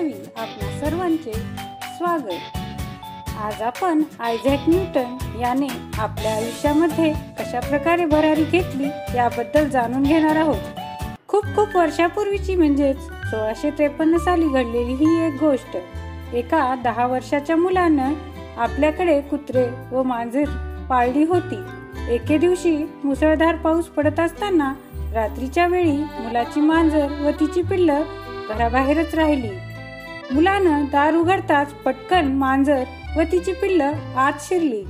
पाठावी आपल्या सर्वांचे स्वागत. आज आपण आयझॅक न्यूटन याने आपल्या आयुष्यामध्ये कशा प्रकारे भरारी घेतली याबद्दल जाणून घेणार आहोत. खूप खूप वर्षापूर्वीची म्हणजेच सोळाशे त्रेपन्न साली घडलेली ही एक गोष्ट. एका दहा वर्षाच्या मुलानं आपल्याकडे कुत्रे व मांजर पाळली होती. एके दिवशी मुसळधार पाऊस पडत असताना रात्रीच्या वेळी मुलाची मांजर व तिची पिल्ल घराबाहेरच राहिली. मुलानं दार उघडताच पटकन मांजर व तिची पिल्ल आत शिरली.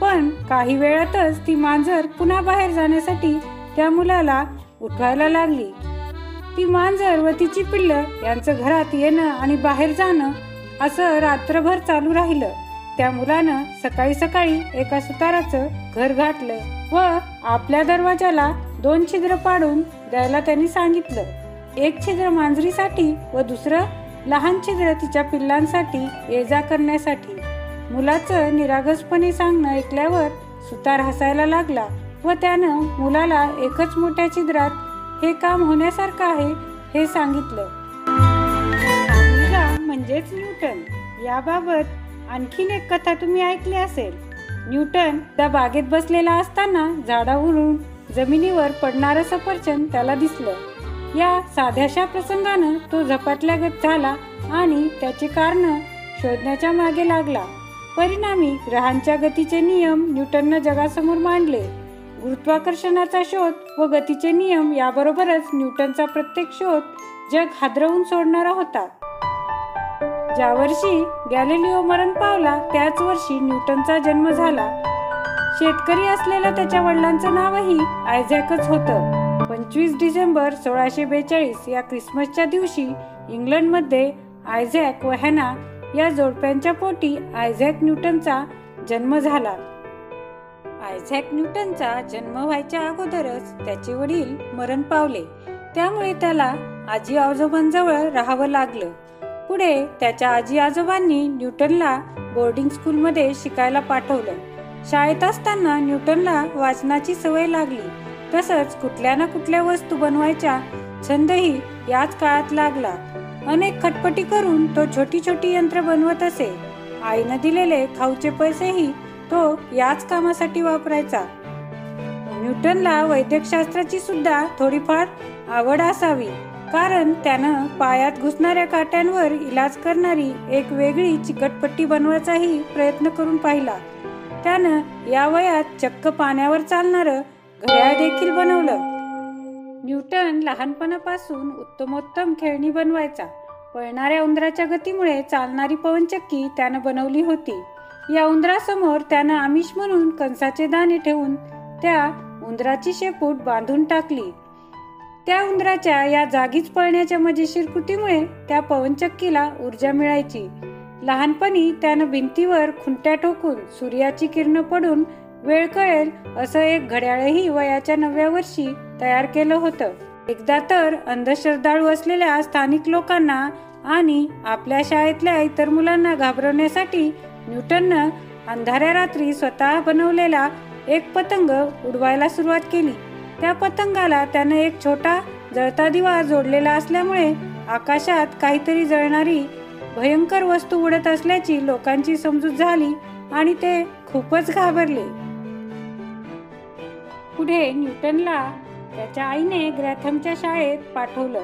पण काही वेळातच ती मांजर पुन्हा बाहेर जाण्यासाठी त्या मुलाला उठवायला लागली. ती मांजर व तिची पिल्ल यांचं घरात येणं आणि बाहेर जाणं असं रात्रभर चालू राहिलं. त्या मुलानं सकाळी सकाळी एका सुताराचं घर गाठलं व आपल्या दरवाजाला दोन छिद्र पाडून द्यायला त्यांनी सांगितलं. एक छिद्र मांजरीसाठी व दुसरं लहान छिद्र तिच्या पिल्लांसाठी ये जा करण्यासाठी. मुलाचं निरागसपणे सांगणं ऐकल्यावर सुतार हसायला लागला व त्यानं मुलाला एकच मोठ्या छिद्रात हे काम होण्यासारखं आहे हे सांगितलं. म्हणजेच न्यूटन. याबाबत आणखीन एक कथा तुम्ही ऐकली असेल. न्यूटन त्या बागेत बसलेला असताना झाडावरून जमिनीवर पडणारं सफरचंद त्याला दिसलं. या साध्याशा प्रसंगानं तो झपाटल्यागत झाला आणि त्याची कारणं शोधण्याच्या मागे लागला. परिणामी ग्रहांच्या गतीचे नियम न्यूटननं जगासमोर मांडले. गुरुत्वाकर्षणाचा शोध व गतीचे नियम याबरोबरच न्यूटनचा प्रत्येक शोध जग हादरवून सोडणारा होता. ज्या वर्षी गॅलिलिओ मरण पावला त्याच वर्षी न्यूटनचा जन्म झाला. शेतकरी असलेल्या त्याच्या वडिलांचं नावही आयझॅकच होतं. पंचवीस डिसेंबर सोळाशे बेचाळीस या क्रिसमसच्या दिवशी इंग्लंडमध्ये आयझॅक व हॅना या जोडप्यांच्या पोटी आयझॅक न्यूटनचा जन्म झाला. आयझॅक न्यूटनचा जन्म व्हायच्या अगोदरच त्याचे वडील मरण पावले. त्यामुळे त्याला आजी आजोबांजवळ राहावं लागलं. पुढे त्याच्या आजी आजोबांनी न्यूटनला बोर्डिंग स्कूलमध्ये शिकायला पाठवलं. शाळेत असताना न्यूटनला वाचनाची सवय लागली. तसंच कुठल्या ना कुठल्या वस्तू बनवायच्या छंदही याच काळात लागला. अनेक खटपटी करून तो छोटी छोटी यंत्र बनवत असे. आईनं दिलेले खाऊचे पैसेही तो याच कामासाठी वापरायचा. न्यूटनला वैद्यकशास्त्राची सुद्धा थोडीफार आवड असावी कारण त्यानं पायात घुसणाऱ्या काट्यांवर इलाज करणारी एक वेगळी चिकटपट्टी बनवायचाही प्रयत्न करून पाहिला. त्यानं या वयात चक्क पाण्यावर चालणारं घड्याळ देखील बनवलं. न्यूटन लहानपणापासून उत्तमोत्तम खेळणी बनवायचा. पळणाऱ्या उंदराच्या गतीमुळे चालणारी पवनचक्की त्यानं बनवली होती. या उंदरासमोर त्यानं आमिष म्हणून कंसाचे दाणे ठेवून त्या उंदराची शेपूट बांधून टाकली. त्या उंदराच्या या जागीच पळण्याच्या मजेशीर कृतीमुळे त्या पवनचक्कीला ऊर्जा मिळायची. लहानपणी त्यानं भिंतीवर खुंट्या ठोकून सूर्याची किरणं पडून वेळ कळेल असं एक घड्याळही वयाच्या नवव्या वर्षी तयार केलं होतं. एकदा तर अंधश्रद्धाळू असलेल्या स्थानिक लोकांना आणि आपल्या शाळेतल्या इतर मुलांना घाबरवण्यासाठी न्यूटननं अंधाऱ्या रात्री स्वतः बनवलेला एक पतंग उडवायला सुरुवात केली. त्या पतंगाला त्यानं एक छोटा जळता दिवा जोडलेला असल्यामुळे आकाशात काहीतरी जळणारी भयंकर वस्तू उडत असल्याची लोकांची समजूत झाली आणि ते खूपच घाबरले. पुढे न्यूटनला त्याच्या आईने ग्रॅथमच्या शाळेत पाठवलं.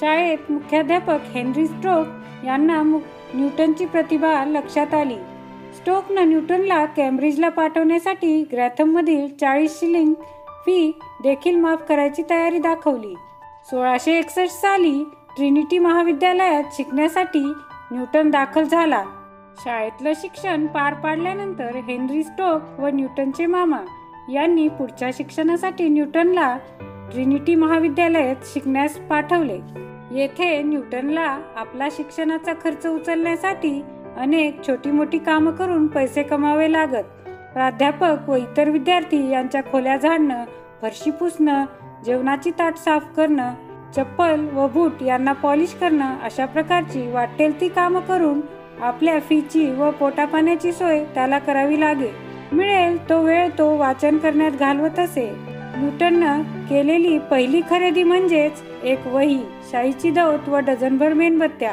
शाळेत मुख्याध्यापक हेनरी स्ट्रोक यांना न्यूटनची प्रतिभा लक्षात आली. स्टोकनं न्यूटनला कॅम्ब्रिजला पाठवण्यासाठी ग्रॅथममधील चाळीस शिलिंग फी देखील माफ करायची तयारी दाखवली. सोळाशे एकसष्ट साली ट्रिनिटी महाविद्यालयात शिकण्यासाठी न्यूटन दाखल झाला. शाळेतलं शिक्षण पार पाडल्यानंतर हेनरी स्टोक व न्यूटनचे मामा यांनी पुढच्या शिक्षणासाठी न्यूटनला ट्रिनिटी महाविद्यालयात शिकण्यास पाठवले. येथे न्यूटनला आपला शिक्षणाचा खर्च उचलण्यासाठी अनेक छोटी मोठी कामं करून पैसे कमावे लागत. प्राध्यापक व इतर विद्यार्थी यांच्या खोल्या झाडणं फरशी पुसणं जेवणाची ताट साफ करणं चप्पल व बूट यांना पॉलिश करणं अशा प्रकारची वाटेल ती कामं करून आपल्या फीची व पोटापाण्याची सोय त्याला करावी लागे. मिळेल तो वेळ तो वाचन करण्यात घालवत असे. न्यूटननं केलेली पहिली खरेदी म्हणजेच एक वही शाईची दौत व डझनभर मेणबत्त्या.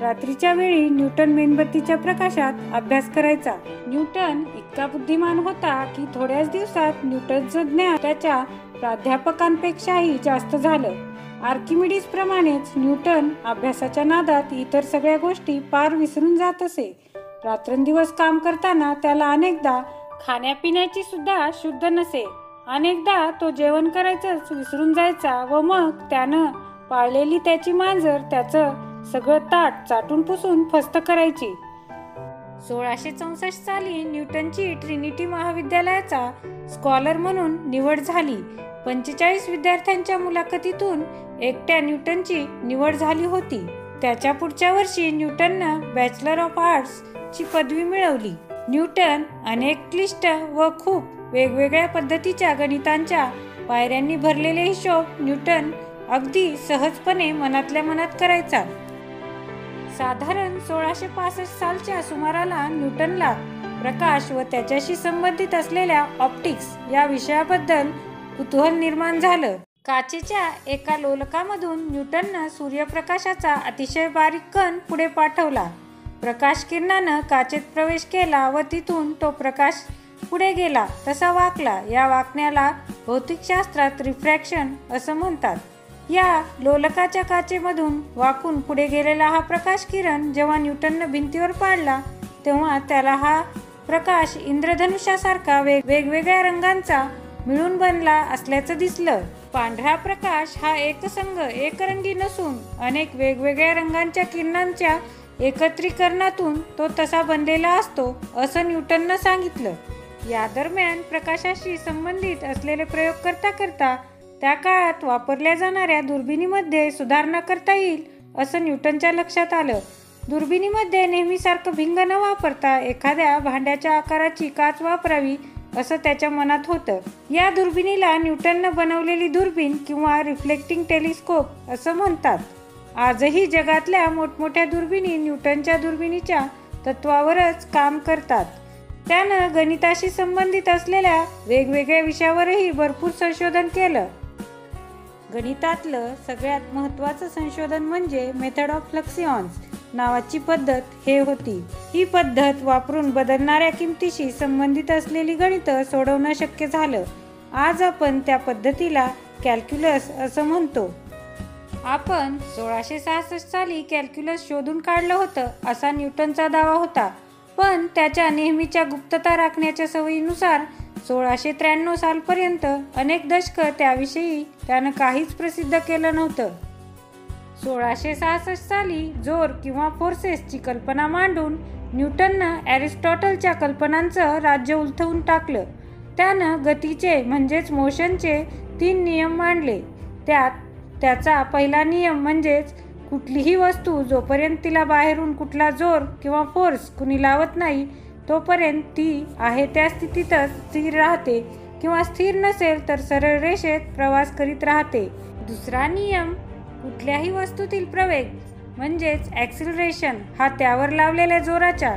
रात्रीच्या वेळी न्यूटन मेणबत्तीच्या प्रकाशात अभ्यास करायचा. न्यूटन इतका बुद्धिमान होता की थोड्याच दिवसात न्यूटनचं ज्ञान त्याच्या प्राध्यापकांपेक्षाही जास्त झालं. आर्किमिडीज प्रमाणेच न्यूटन अभ्यासाच्या नादात इतर सगळ्या गोष्टी पार विसरून जात असे. रात्रंदिवस काम करताना त्याला अनेकदा खाण्यापिण्याची सुद्धा शुद्ध नसे. अनेकदा तो जेवण करायचंच विसरून जायचा व मग त्यानं पाळलेली त्याची मांजर त्याचं सगळं ताट चाटून पुसून फस्त करायची. सोळाशे चौसष्ट साली न्यूटनची ट्रिनिटी महाविद्यालयाचा स्कॉलर म्हणून निवड झाली. पंचेचाळीस विद्यार्थ्यांच्या मुलाखतीतून एकट्या न्यूटनची निवड झाली होती. त्याच्या पुढच्या वर्षी न्यूटननं बॅचलर ऑफ आर्ट्सची पदवी मिळवली. न्यूटन अनेक क्लिष्ट व खूप वेगवेगळ्या पद्धतीच्या गणितांच्या पायऱ्यांनी भरलेले हिशोब न्यूटन अगदी सहजपणे मनातल्या मनात करायचा. साधारण सोळाशे पासष्ट सालच्या सुमाराला न्यूटनला प्रकाश व त्याच्याशी संबंधित असलेल्या ऑप्टिक्स या विषयाबद्दल कुतूहल निर्माण झालं. काचेच्या एका लोलकामधून न्यूटननं सूर्यप्रकाशाचा अतिशय बारीक कण पुढे पाठवला. प्रकाश किरणानं काचेत प्रवेश केला व तिथून तो प्रकाश पुढे गेला तसा वाकला. या वाकण्याला भौतिकशास्त्रात रिफ्रॅक्शन असं म्हणतात. या लोलकाच्या काचेमधून वाकून पुढे गेलेला हा प्रकाश किरण जेव्हा न्यूटननं भिंतीवर पाडला तेव्हा त्याला हा प्रकाश इंद्रधनुष्यासारखा वेग वेगवेगळ्या रंगांचा मिळून बनला असल्याचं दिसलं. पांढरा प्रकाश हा एकसंग एकरंगी नसून अनेक वेगवेगळ्या रंगांच्या किरणांच्या एकत्रीकरणातून तो तसा बनलेला असतो असं न्यूटननं सांगितलं. या दरम्यान प्रकाशाशी संबंधित असलेले प्रयोग करता करता त्या काळात वापरल्या जाणाऱ्या दुर्बिणीमध्ये सुधारणा करता येईल असं न्यूटनच्या लक्षात आलं. दुर्बिणीमध्ये नेहमीसारखं भिंग न वापरता एखाद्या भांड्याच्या आकाराची काच वापरावी असं त्याच्या मनात होतं. या दुर्बिणीला न्यूटननं बनवलेली दुर्बीण किंवा रिफ्लेक्टिंग टेलिस्कोप असं म्हणतात. आजही जगातल्या मोठमोठ्या दुर्बिणी न्यूटनच्या दुर्बिणीच्या तत्वावरच काम करतात. त्यानं गणिताशी संबंधित असलेल्या वेगवेगळ्या विषयावरही भरपूर संशोधन केलं. गणितातलं सगळ्यात महत्वाचं संशोधन म्हणजे मेथड ऑफ फ्लक्सिऑन्स नावाची पद्धत हे होती. ही पद्धत वापरून बदलणाऱ्या किमतीशी संबंधित असलेली गणित सोडवणं शक्य झालं. आज आपण त्या पद्धतीला कॅल्क्युलस असं म्हणतो. आपण सोळाशे सहासष्ट साली कॅल्क्युलस शोधून काढलं होतं असा न्यूटनचा दावा होता. पण त्याच्या नेहमीच्या गुप्तता राखण्याच्या सवयीनुसार सोळाशे त्र्याण्णव सालपर्यंत अनेक दशकं त्याविषयी त्यानं काहीच प्रसिद्ध केलं नव्हतं. सोळाशे सहासष्ट साली जोर किंवा फोर्सेसची कल्पना मांडून न्यूटननं ॲरिस्टॉटलच्या कल्पनांचं राज्य उलथवून टाकलं. त्यानं गतीचे म्हणजेच मोशनचे तीन नियम मांडले. त्यात त्याचा पहिला नियम म्हणजेच कुठलीही वस्तू जोपर्यंत तिला बाहेरून कुठला जोर किंवा फोर्स कुणी लावत नाही तोपर्यंत ती आहे त्या स्थितीतच स्थिर राहते किंवा स्थिर नसेल तर सरळ रेषेत प्रवास करीत राहते. दुसरा नियम कुठल्याही वस्तूतील प्रवेग म्हणजेच ॲक्सिलरेशन हा त्यावर लावलेल्या जोराच्या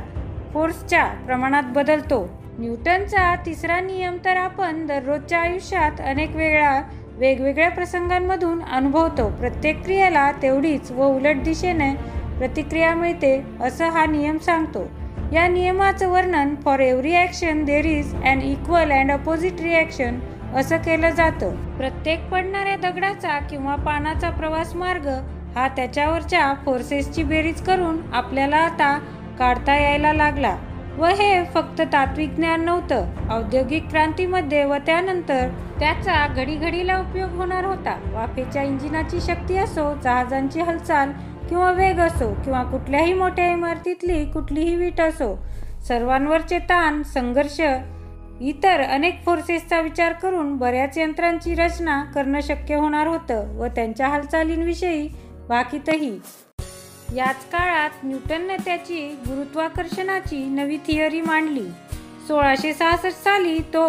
फोर्सच्या प्रमाणात बदलतो. न्यूटनचा तिसरा नियम तर आपण दररोजच्या आयुष्यात अनेक वेळा वेगवेगळ्या प्रसंगांमधून अनुभवतो. प्रत्येक क्रियेला तेवढीच व उलट दिशेने प्रतिक्रिया मिळते असं हा नियम सांगतो. या नियमाचं वर्णन for every action there is and equal and opposite reaction असं केलं जातं. प्रत्येक पडणाऱ्या दगडाचा किंवा पानाचा प्रवास मार्ग हा त्याच्यावरच्या फोर्सेसची बेरीज करून आपल्याला आता काढता यायला लागला. व हे फक्त तात्विक ज्ञान नव्हतं. औद्योगिक क्रांतीमध्ये व त्यानंतर त्याचा घडीघडीला उपयोग होणार होता. वाफेच्या इंजिनाची शक्ती असो जहाजांची हालचाल किंवा वेग असो किंवा कुठल्याही मोठ्या इमारतीतली कुठलीही वीट असो सर्वांवरचे ताण संघर्ष इतर अनेक फोर्सेसचा विचार करून बऱ्याच यंत्रांची रचना करणं शक्य होणार होतं व त्यांच्या हालचालींविषयी वाकीतही याच काळात न्यूटनने त्याची गुरुत्वाकर्षणाची नवी थिअरी मांडली. सोळाशे सहासष्ट साली तो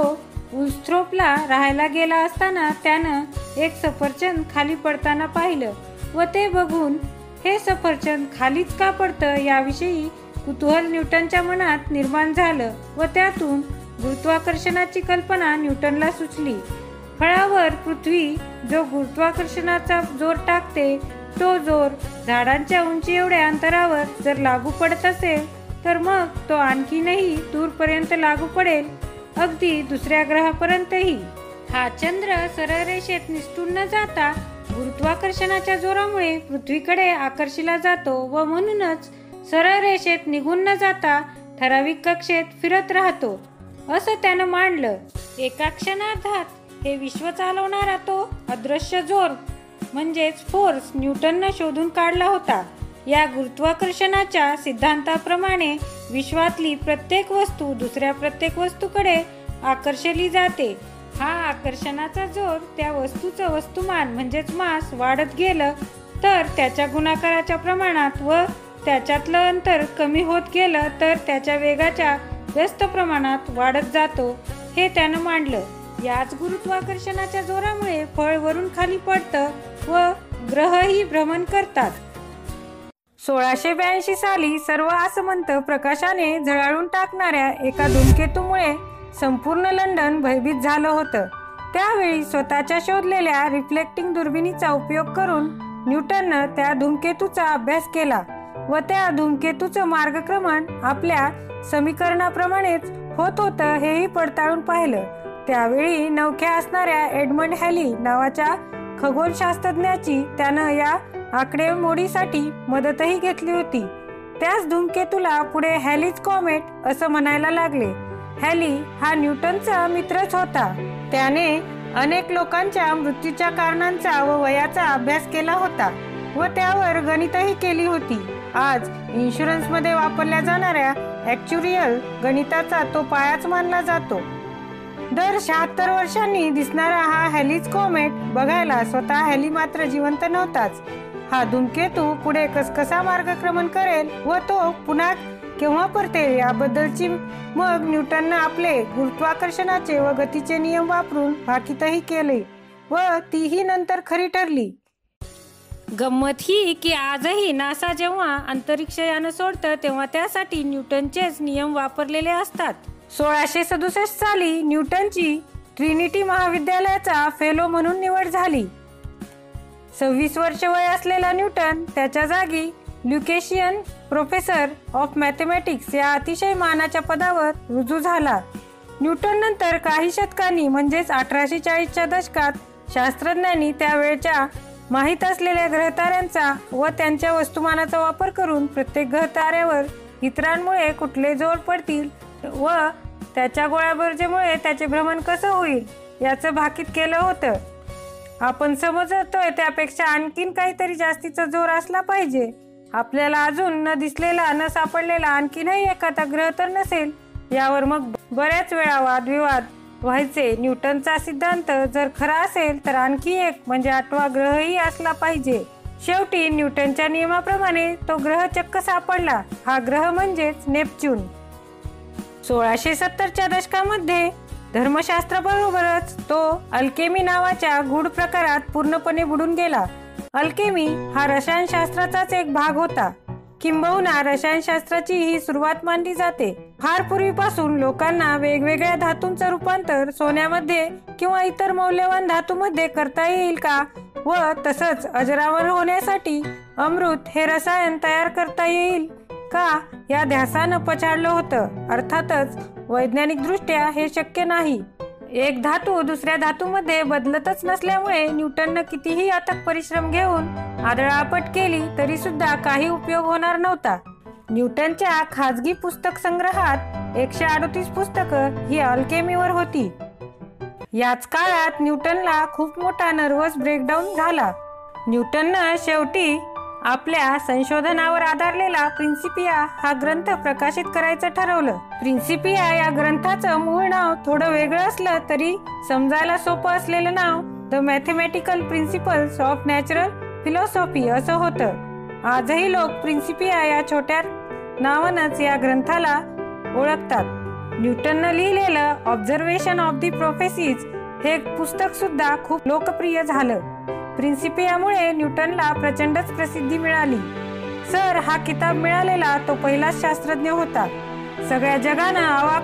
उस्त्रोपला राहायला गेला असताना त्यानं एक सफरचंद खाली पडताना पाहिलं व ते बघून हे सफरचंद खालीच का पडतं याविषयी कुतूहल न्यूटनच्या मनात निर्माण झालं व त्यातून गुरुत्वाकर्षणाची कल्पना न्यूटनला सुचली. फळावर पृथ्वी जो गुरुत्वाकर्षणाचा जोर टाकते तो जोर झाडांच्या उंची एवढ्या अंतरावर जर लागू पडत असेल तर मग तो आणखीनही दूरपर्यंत लागू पडेल अगदी दुसऱ्या ग्रहापर्यंतही. हा चंद्र सरळ रेषेत निसटून न जाता गुरुत्वाकर्षणाच्या जोरामुळे पृथ्वीकडे आकर्षिला जातो व म्हणूनच सरळ रेषेत निघून न जाता ठराविक कक्षेत फिरत राहतो. असं त्यानं मांडलं. एका क्षणार्धात हे विश्व चालवणारा तो अदृश्य जोर म्हणजेच फोर्स न्यूटननं शोधून काढला होता. या गुरुत्वाकर्षणाच्या सिद्धांताप्रमाणे विश्वातली प्रत्येक वस्तू दुसऱ्या प्रत्येक वस्तूकडे आकर्षली जाते. हा आकर्षणाचा जोर त्या वस्तूचं वस्तुमान म्हणजेच मास वाढत गेलं तर त्याच्या गुणाकाराच्या प्रमाणात व त्याच्यातलं अंतर कमी होत गेलं तर त्याच्या वेगाच्या व्यस्त प्रमाणात वाढत जातो हे त्यानं मांडलं. याच गुरुत्वाकर्षणाच्या जोरामुळे फळ वरून खाली पडतं व ग्रहही भ्रमण करतात. सोळाशे ब्याऐंशी साली सर्व आसमंत प्रकाशाने झळाळून टाकणाऱ्या एका धूमकेतूमुळे संपूर्ण लंडन भयभीत झालं होतं. त्यावेळी स्वतःच्या शोधलेल्या रिफ्लेक्टिंग दुर्बिणीचा उपयोग करून न्यूटननं त्या धूमकेतूचा अभ्यास केला व त्या धूमकेतूचं मार्गक्रमण आपल्या समीकरणाप्रमाणेच होत होतं हेही पडताळून पाहिलं. त्यावेळी नवख्या असणाऱ्या एडमंड हॅली नावाच्या खगोलशास्त्रज्ञाची त्यानं या आकडेमोडीसाठी मदतही घेतली होती. त्याच धूमकेतूला पुढे हॅलीज कॉमेट असं म्हणायला लागले. हॅली हा न्यूटनचा मित्रच होता. त्याने अनेक लोकांच्या मृत्यूच्या कारणांचा व वयाचा अभ्यास केला होता व त्यावर गणितही केली होती. आज इन्शुरन्समध्ये वापरल्या जाणाऱ्या ॲक्च्युरियल गणिताचा तो पायाच मानला जातो. दर शहात्तर वर्षांनी दिसणारा हा हॅलीज कॉमेट बघायला स्वतः हॅली मात्र जिवंत नव्हताच. हा धूमकेतू पुढे कसकसा मार्गक्रमण करेल व तो पुन्हा केव्हा परतेल याबद्दलची मग न्यूटननं आपले गुरुत्वाकर्षणाचे व गतीचे नियम वापरून भाकीतही केले व तीही नंतर खरी ठरली. गंमत ही की आजही नासा जेव्हा अंतरिक्ष यानं सोडतं तेव्हा त्यासाठी न्यूटनचेच नियम वापरलेले असतात. सोळाशे सदुसष्ट साली न्यूटनची ट्रिनिटी महाविद्यालयाचा फेलो म्हणून निवड झाली. सव्वीस वर्ष वय असलेला न्यूटन त्याच्या जागी ल्युकेशियन प्रोफेसर ऑफ मॅथमॅटिक्स या अतिशय मानाच्या पदावर रुजू झाला. न्यूटन नंतर काही शतकांनी म्हणजेच अठराशे चाळीसच्या दशकात शास्त्रज्ञांनी त्यावेळच्या माहीत असलेल्या ग्रहताऱ्यांचा व त्यांच्या वस्तुमानाचा वापर करून प्रत्येक ग्रहताऱ्यावर इतरांमुळे कुठले जोर पडतील व त्याच्या गोळ्याबर्जेमुळे त्याचे भ्रमण कसं होईल याचं भाकीत केलं होतं. आपण समजतोय त्यापेक्षा आणखीन काहीतरी जास्तीचा जोर असला पाहिजे. आपल्याला अजून न दिसलेला न सापडलेला आणखीनही एखादा ग्रह तर नसेल. यावर मग बऱ्याच वेळा वादविवाद व्हायचे. न्यूटनचा सिद्धांत जर खरा असेल तर आणखी एक म्हणजे आठवा ग्रहही असला पाहिजे. शेवटी न्यूटनच्या नियमाप्रमाणे तो ग्रह चक्क सापडला. हा ग्रह म्हणजेच नेपच्यून. सोळाशे सत्तरच्या दशकामध्ये धर्मशास्त्राबरोबरच तो अल्केमी नावाच्या गूढ प्रकारात पूर्णपणे बुडून गेला. अल्केमी हा रसायनशास्त्राचाच एक भाग होता. किंबहुना रसायनशास्त्राची ही सुरुवात मानली जाते. फार पूर्वीपासून लोकांना वेगवेगळ्या धातूंचं रूपांतर सोन्यामध्ये किंवा इतर मौल्यवान धातूमध्ये करता येईल का व तसंच अजरावर होण्यासाठी अमृत हे रसायन तयार करता येईल का या ध्यासानं पछाडलं होतं. अर्थातच वैज्ञानिक दृष्ट्या हे शक्य नाही. एक धातू दुसऱ्या धातूमध्ये बदलतच नसल्यामुळे न्यूटननं कितीही अथक परिश्रम घेऊन आदळापट केली तरी सुद्धा काही उपयोग होणार नव्हता. न्यूटनच्या खाजगी पुस्तक संग्रहात एकशे अडतीस पुस्तकं ही अल्केमीवर होती. याच काळात न्यूटनला खूप मोठा नर्वस ब्रेकडाऊन झाला. न्यूटननं शेवटी आपल्या संशोधनावर आधारलेला प्रिन्सिपिया हा ग्रंथ प्रकाशित करायचं ठरवलं. प्रिन्सिपिया या ग्रंथाचं मूळ नाव थोडं वेगळं असलं तरी समजायला सोपं असलेलं नाव the mathematical principles of natural philosophy असं होतं. आजही लोक प्रिन्सिपिया या छोट्या नावानंच या ग्रंथाला ओळखतात. न्यूटननं लिहिलेलं ऑब्झर्वेशन ऑफ दी प्रोफेसीज हे पुस्तक सुद्धा खूप लोकप्रिय झालं. प्रिन्सिपियामुळे न्यूटनला प्रचंडच प्रसिद्धी मिळाली. सर हा किताब मिळालेला तो पहिलाच शास्त्रज्ञ होता. सगळ्या जगानं आवाक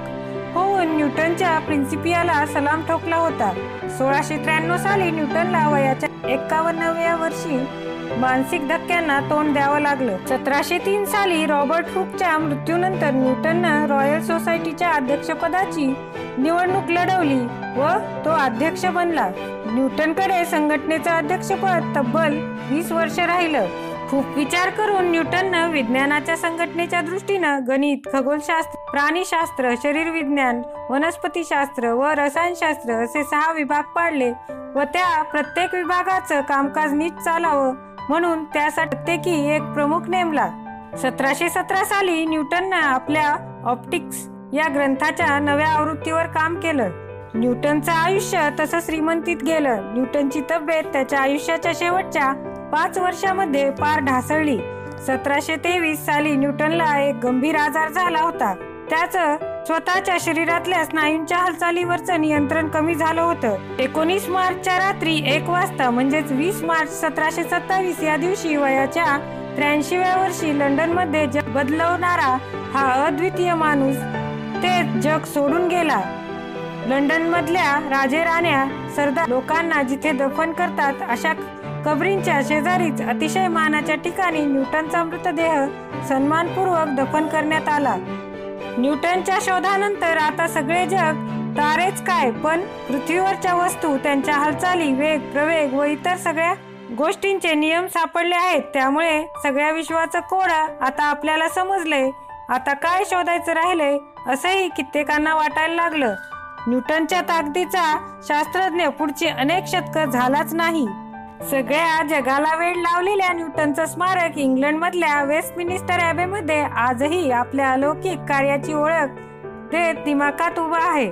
होऊन न्यूटनच्या प्रिन्सिपियाला सलाम ठोकला होता. सोळाशे त्र्याण्णव साली न्यूटनला वयाच्या एकावन्नव्या वर्षी मानसिक धक्क्यांना तोंड द्यावं लागलं. सतराशे तीन साली रॉबर्ट हुकच्या मृत्यूनंतर न्यूटननं रॉयल सोसायटीच्या अध्यक्षपदाची निवडणूक लढवली व तो अध्यक्ष बनला. न्यूटनकडे संघटनेचं अध्यक्षपद तब्बल वीस वर्ष राहिलं. खूप विचार करून न्यूटननं विज्ञानाच्या संघटनेच्या दृष्टीनं गणित खगोलशास्त्र प्राणीशास्त्र शरीर विज्ञान वनस्पतीशास्त्र व रसायनशास्त्र असे सहा विभाग पाडले व त्या प्रत्येक विभागाचं कामकाज नीट चालावं म्हणून त्यासाठी प्रत्येकी एक प्रमुख नेमला. सतराशे सतरा साली न्यूटननं आपल्या ऑप्टिक्स या ग्रंथाच्या नव्या आवृत्तीवर काम केलं. न्यूटनचं आयुष्य तसं श्रीमंतीत गेलं. न्यूटनची तब्येत त्याच्या आयुष्याच्या शेवटच्या पाच वर्षामध्ये पार ढासळली. सतराशे तेवीस साली न्यूटनला एक गंभीर आजार झाला होता. त्याचं स्वतःच्या शरीरातल्या स्नायूंच्या हालचालीवरचं नियंत्रण कमी झालं होतं. एकोणीस मार्चच्या रात्री एक वाजता म्हणजेच वीस मार्च सतराशे सत्तावीस या दिवशी वयाच्या त्र्याऐंशीव्या वर्षी लंडनमध्ये जग बदलवणारा हा अद्वितीय माणूस ते जग सोडून गेला. लंडन मधल्या राजे राण्या सरदार लोकांना जिथे दफन करतात अशा कबरींच्या शेजारीच अतिशय मानाच्या ठिकाणी न्यूटनचा मृतदेह सन्मानपूर्वक दफन करण्यात आला. न्यूटनच्या शोधानंतर आता सगळे जग तारेच काय पण पृथ्वीवरच्या वस्तू त्यांच्या हालचाली वेग प्रवेग व इतर सगळ्या गोष्टींचे नियम सापडले आहेत. त्यामुळे सगळ्या विश्वाचं कोड आता आपल्याला समजले. आता काय शोधायचं राहिले असंही कित्येकांना वाटायला लागलं. न्यूटनच्या ताकदीचा शास्त्रज्ञ पुढची अनेक शतक झालाच नाही. सगळ्या जगाला वेळ लावलेल्या न्यूटनचं स्मारक इंग्लंड मधल्या वेस्टमिनिस्टरमध्ये आजही आपल्या अलौकिक कार्याची ओळख देत दिमाकात उभा आहे.